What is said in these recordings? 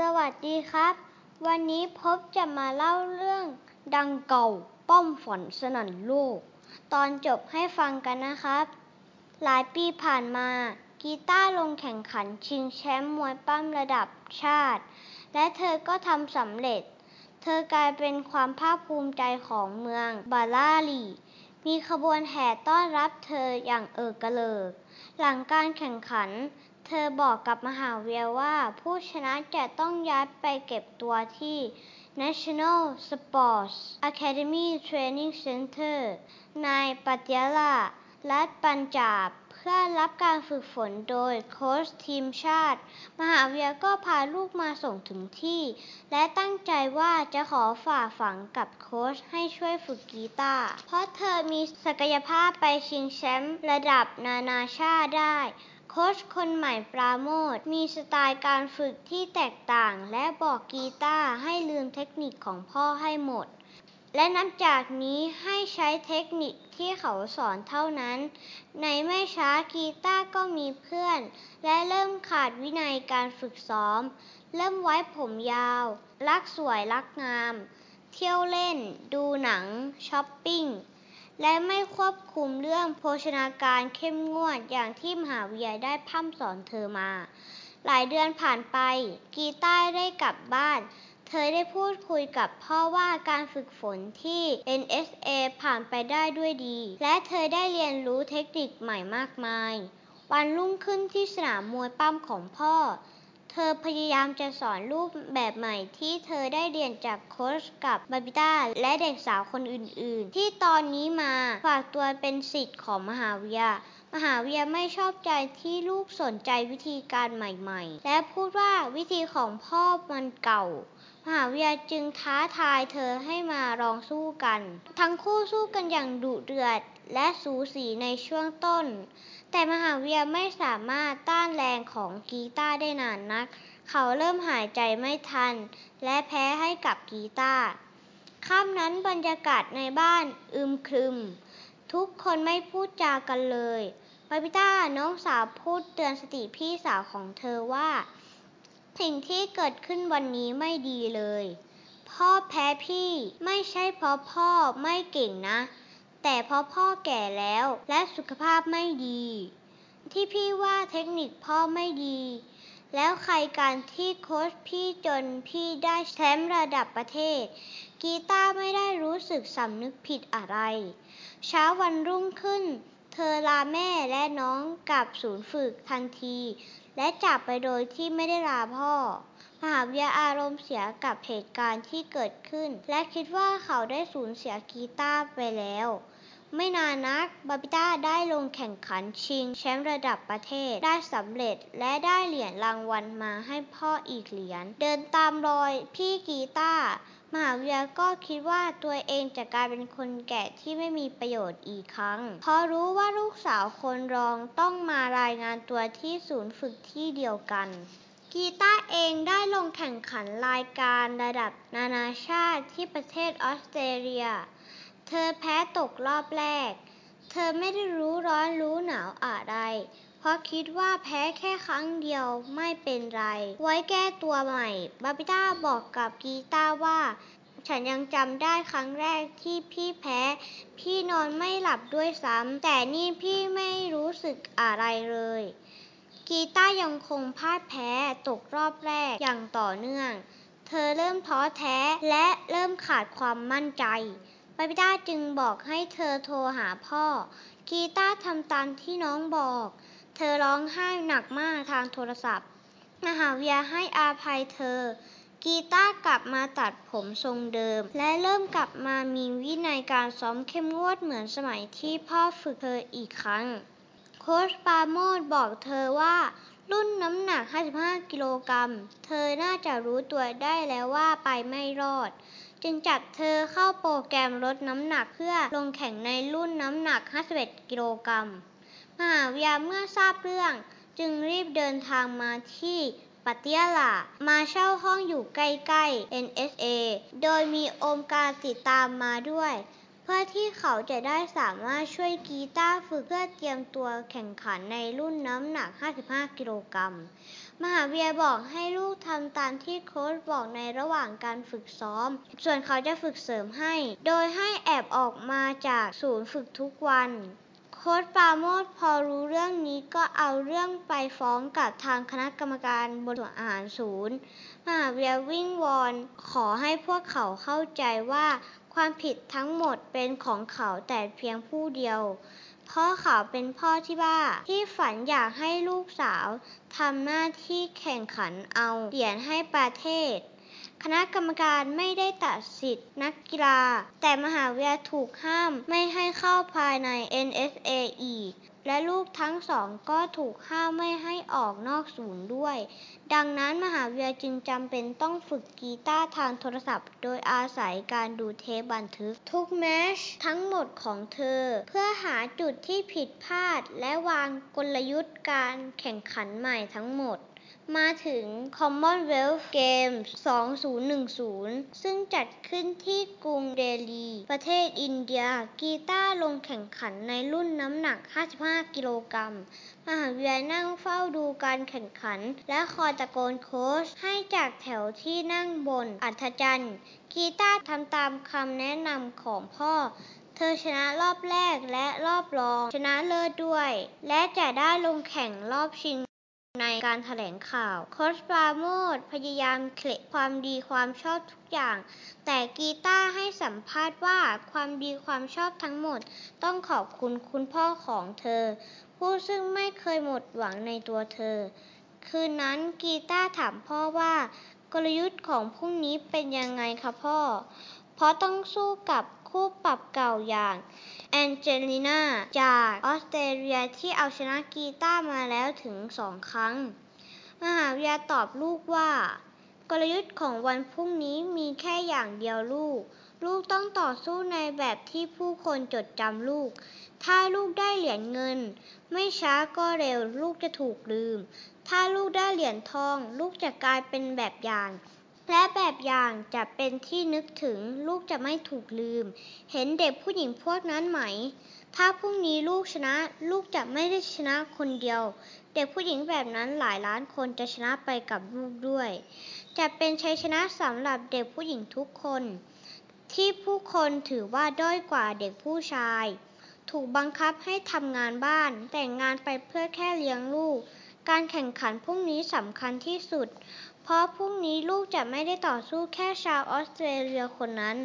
สวัสดีครับ วันนี้พบจะมาเล่าเรื่องดังเก่าป้อมฝนสนั่นโลก ตอนจบให้ฟังกันนะครับ หลายปีผ่านมากีตาร์ลงแข่งขันชิงแชมป์มวยปั้มระดับชาติ และเธอก็ทำสำเร็จ เธอกลายเป็นความภาคภูมิใจของเมืองบาลาลี มีขบวนแห่ต้อนรับเธออย่างเอิกกระเลิก หลังการแข่งขัน เธอบอกกับมหาวิทยาลัยว่า ผู้ชนะจะต้องย้ายไปเก็บตัวที่ National Sports Academy Training Center ในปัตยาลารัฐปัญจาบ เพื่อรับการฝึกฝนโดยโค้ชทีมชาติ มหาวิทยาลัยก็พาลูกมาส่งถึงที่ และตั้งใจว่าจะขอฝ่าฝังกับโค้ชให้ช่วยฝึกกีตาร์เพราะเธอมีศักยภาพไปชิงแชมป์ระดับนานาชาติได้ โค้ชคนใหม่ปราโมทมีสไตล์การฝึกที่แตกต่าง และบอกกีตาร์ให้ลืมเทคนิคของพ่อให้หมด และนับจากนี้ให้ใช้เทคนิคที่เขาสอนเท่านั้น ในไม่ช้ากีตาร์ก็มีเพื่อน และเริ่มขาดวินัยการฝึกซ้อม เริ่มไว้ผมยาว รักสวยรักงาม เที่ยวเล่น ดูหนัง ช้อปปิ้ง และไม่ควบคุมเรื่องโภชนาการเข้มงวดอย่างที่มหาวิทยาลัยได้พร่ำสอนเธอมา หลายเดือนผ่านไป กีตาได้กลับบ้าน เธอได้พูดคุยกับพ่อว่าการฝึกฝนที่ NSA ผ่านไปได้ด้วยดี และเธอได้เรียนรู้เทคนิคใหม่มากมาย วันรุ่งขึ้นที่สนามมวยปั้มของพ่อ เธอพยายามจะสอนรูปแบบใหม่ที่เธอได้เรียนจากโค้ชกับบาบิต้าและเด็กสาวคนอื่นๆ ที่ตอนนี้มาฝากตัวเป็นศิษย์ของมหาวิทยามหาวิทยาไม่ชอบใจที่ลูกสนใจวิธีการใหม่ๆ และพูดว่าวิธีของพ่อมันเก่า มหาวิทยาจึงท้าทายเธอให้มาลองสู้กัน ทั้งคู่สู้กันอย่างดุเดือดและสูสีในช่วงต้น แต่มหาวิทยาลัยไม่สามารถต้านแรงของกีตาร์ได้นานนัก เขาเริ่มหายใจไม่ทัน และแพ้ให้กับกีตาร์ค่ำนั้นบรรยากาศในบ้านอึมครึม ทุกคนไม่พูดจากันเลยบาบิต้าน้องสาวพูดเตือนสติพี่สาวของเธอว่า สิ่งที่เกิดขึ้นวันนี้ไม่ดีเลย พ่อแพ้พี่ไม่ใช่เพราะพ่อไม่เก่งนะ แต่เพราะพ่อแก่แล้วและสุขภาพไม่ดี ที่พี่ว่าเทคนิคพ่อไม่ดี แล้วใครการที่โค้ชพี่จนพี่ได้แชมป์ระดับประเทศ กีตาร์ไม่ได้รู้สึกสำนึกผิดอะไร เช้าวันรุ่งขึ้น เธอลาแม่และน้องกลับศูนย์ฝึกทันที และจากไปโดยที่ไม่ได้ลาพ่อมหาวิทยาอารมณ์เสียกับเหตุการณ์ที่เกิดขึ้น และคิดว่าเขาได้สูญเสียกีตาร์ไปแล้ว ไม่นานนัก บาบิต้าได้ลงแข่งขันชิงแชมป์ระดับประเทศได้สำเร็จและได้เหรียญรางวัลมาให้พ่ออีกเหรียญ เดินตามรอยพี่กีตาร์มหาวิทยาก็คิดว่าตัวเองจะกลายเป็นคนแก่ที่ไม่มีประโยชน์อีกครั้ง เพราะรู้ว่าลูกสาวคนรองต้องมารายงานตัวที่ศูนย์ฝึกที่เดียวกันกีตาเองได้ลงแข่งขันรายการระดับนานาชาติที่ประเทศออสเตรเลีย เธอแพ้ตกรอบแรก เธอไม่ได้รู้ร้อนรู้หนาวอะไร เพราะคิดว่าแพ้แค่ครั้งเดียวไม่เป็นไร ไว้แก้ตัวใหม่ บาบิต้าบอกกับกีตาว่า ฉันยังจำได้ครั้งแรกที่พี่แพ้ พี่นอนไม่หลับด้วยซ้ำ แต่นี่พี่ไม่รู้สึกอะไรเลยกีตายังคงพ่ายแพ้ตกรอบแรกอย่างต่อเนื่อง เธอเริ่มท้อแท้และเริ่มขาดความมั่นใจ บาบิต้าจึงบอกให้เธอโทรหาพ่อ กีตาทำตามที่น้องบอก เธอร้องไห้หนักมากทางโทรศัพท์ มหาวิทยาให้อาภัยเธอ กีตากลับมาตัดผมทรงเดิม และเริ่มกลับมามีวินัยการซ้อมเข้มงวดเหมือนสมัยที่พ่อฝึกเธออีกครั้ง โค้ชปาโมทย์บอกเธอว่ารุ่นน้ำหนัก 55 กิโลกรัม เธอน่าจะรู้ตัวได้แล้วว่าไปไม่รอด จึงจับเธอเข้าโปรแกรมลดน้ำหนักเพื่อลงแข่งในรุ่นน้ำหนัก 51 กิโลกรัมมหาวิทยาเมื่อทราบเรื่อง จึงรีบเดินทางมาที่ปัตยาลามาเช่าห้องอยู่ใกล้ๆ NSA โดยมีโอมการติดตามมาด้วย เพื่อที่เขาจะได้สามารถช่วยกีตาร์ฝึกเพื่อเตรียมตัวแข่งขันในรุ่นน้ำหนัก 55 กิโลกรัม มหาวิทยาลัยบอกให้ลูกทำตามที่โค้ชบอกในระหว่างการฝึกซ้อม ส่วนเขาจะฝึกเสริมให้ โดยให้แอบออกมาจากศูนย์ฝึกทุกวันโค้ชปาโมทพอรู้เรื่องนี้ก็เอาเรื่องไปฟ้องกับทางคณะกรรมการบริหารอาหารศูนย์มหาวิทยาลัยวิ่งวอนขอให้พวกเขาเข้าใจว่าความผิดทั้งหมดเป็นของเขาแต่เพียงผู้เดียว พราะเขาเป็นพ่อที่บ้า ที่ฝันอยากให้ลูกสาวทำหน้าที่แข่งขันเอาเหรียญให้ประเทศ คณะกรรมการไม่ได้ตัดสิทธินักกีฬา แต่มหาวิทยาลัยถูกห้ามไม่ให้เข้าภายใน NSA อีก และลูกทั้งสองก็ถูกห้ามไม่ให้ออกนอกศูนย์ด้วย ดังนั้นมหาวิทยาลัยจึงจำเป็นต้องฝึกกีตาร์ทางโทรศัพท์ โดยอาศัยการดูเทปบันทึก ทุกแมชทั้งหมดของเธอ เพื่อหาจุดที่ผิดพลาดและวางกลยุทธ์การแข่งขันใหม่ทั้งหมด มาถึง Commonwealth Games 2010 ซึ่งจัดขึ้นที่กรุงเดลี ประเทศอินเดีย กีตาร์ลงแข่งขันในรุ่นน้ำหนัก 55 กิโลกรัม มหาวิทยาลัยนั่งเฝ้าดูการแข่งขัน และคอยตะโกนโค้ชให้จากแถวที่นั่งบน อัศจรรย์ กีตาร์ทำตามคำแนะนำของพ่อเธอชนะรอบแรกและรอบรองชนะเลิศด้วย และจะได้ลงแข่งรอบชิง ในการแถลงข่าว โคชปราโมทพยายามเคลมความดีความชอบทุกอย่าง แต่กีตาร์ให้สัมภาษณ์ว่าความดีความชอบทั้งหมด ต้องขอบคุณคุณพ่อของเธอ ผู้ซึ่งไม่เคยหมดหวังในตัวเธอ คืนนั้นกีตาร์ถามพ่อว่า กลยุทธ์ของพรุ่งนี้เป็นยังไงคะพ่อ เพราะต้องสู้กับคู่ปรับเก่าอย่าง แองเจลิน่า จากออสเตรเลียที่เอาชนะกีตาร์มาแล้วถึงสองครั้ง มหาวิทยาตอบลูกว่า กลยุทธ์ของวันพรุ่งนี้มีแค่อย่างเดียวลูก ลูกต้องต่อสู้ในแบบที่ผู้คนจดจำลูก ถ้าลูกได้เหรียญเงิน ไม่ช้าก็เร็วลูกจะถูกลืม ถ้าลูกได้เหรียญทอง ลูกจะกลายเป็นแบบอย่าง และแบบอย่างจะเป็นที่นึกถึงลูกจะไม่ถูกลืม เห็นเด็กผู้หญิงพวกนั้นไหม ถ้าพรุ่งนี้ลูกชนะ ลูกจะไม่ได้ชนะคนเดียว เด็กผู้หญิงแบบนั้นหลายล้านคนจะชนะไปกับลูกด้วย จะเป็นชัยชนะสำหรับเด็กผู้หญิงทุกคน ที่ผู้คนถือว่าด้อยกว่าเด็กผู้ชาย ถูกบังคับให้ทำงานบ้าน แต่งงานไปเพื่อแค่เลี้ยงลูกการแข่งขันพรุ่งนี้สำคัญที่สุด เพราะพรุ่งนี้ลูกจะไม่ได้ต่อสู้แค่ชาวออสเตรเลียคนนั้น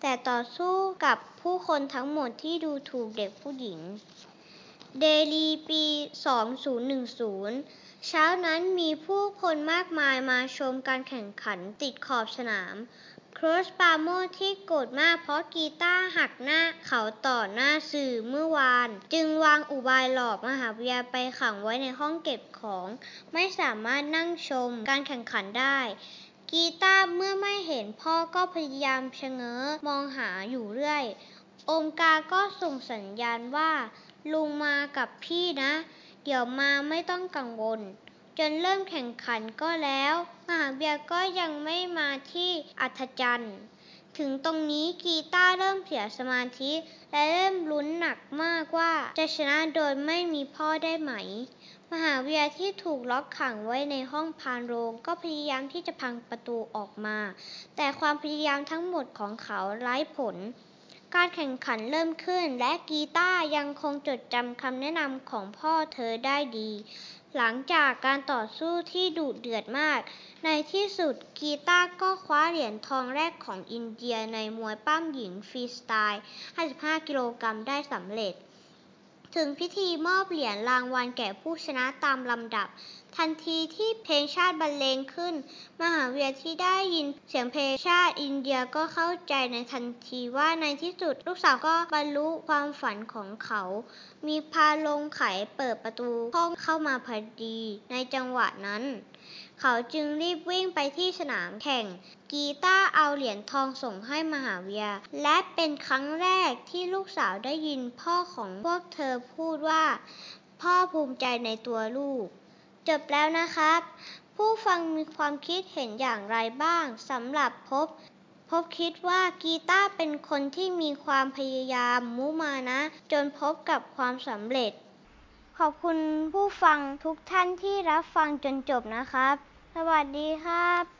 แต่ต่อสู้กับผู้คนทั้งหมดที่ดูถูกเด็กผู้หญิง เดลีปี 2010 เช้านั้นมีผู้คนมากมายมาชมการแข่งขันติดขอบสนาม โค้ชปราโมทที่โกรธมากเพราะกีตาร์หักหน้าเขาต่อหน้าสื่อเมื่อวาน จึงวางอุบายหลอกมหาวิทยาไปขังไว้ในห้องเก็บของ ไม่สามารถนั่งชมการแข่งขันได้ กีตาร์เมื่อไม่เห็นพ่อก็พยายามชะเง้อมองหาอยู่เรื่อยโอมกาก็ส่งสัญญาณว่า ลุงมากับพี่นะ เดี๋ยวมาไม่ต้องกังวล จนเริ่มแข่งขันก็แล้ว มหาวิทยก็ยังไม่มาที่อัศจรรย์ถึงตรงนี้กีตาร์เริ่มเสียสมาธิ และเริ่มลุ้นหนักมากว่าจะชนะโดยไม่มีพ่อได้ไหม มหาวิทยาลัยที่ถูกล็อกขังไว้ในห้องพานโรงก็พยายามที่จะพังประตูออกมา แต่ความพยายามทั้งหมดของเขาไร้ผลการแข่งขันเริ่มขึ้นและกีตาร์ยังคงจดจำคำแนะนำของพ่อเธอได้ดี หลังจากการต่อสู้ที่ดุเดือดมาก ในที่สุดกีตาร์ก็คว้าเหรียญทองแรกของอินเดียในมวยปั้มหญิงฟรีสไตล์ 55 กิโลกรัมได้สำเร็จ ถึงพิธีมอบเหรียญรางวัลแก่ผู้ชนะตามลำดับ ทันทีที่เพลงชาติบรรเลงขึ้น มหาวิทยาที่ได้ยินเสียงเพลงชาติอินเดียก็เข้าใจในทันทีว่าในที่สุดลูกสาวก็บรรลุความฝันของเขา มีพาลงไขเปิดประตูห้องเข้ามาพอดีในจังหวะนั้น เขาจึงรีบวิ่งไปที่สนามแข่งกีตาร์เอาเหรียญทองส่งให้มหาวิทยาลัยและเป็นครั้งแรกที่ลูกสาวได้ยินพ่อของพวกเธอพูดว่า พ่อภูมิใจในตัวลูก จบแล้วนะครับ ผู้ฟังมีความคิดเห็นอย่างไรบ้างสำหรับพบ พบคิดว่ากีตาร์เป็นคนที่มีความพยายามมุมานะ จนพบกับความสำเร็จ ขอบคุณผู้ฟังทุกท่านที่รับฟังจนจบนะครับ สวัสดีครับ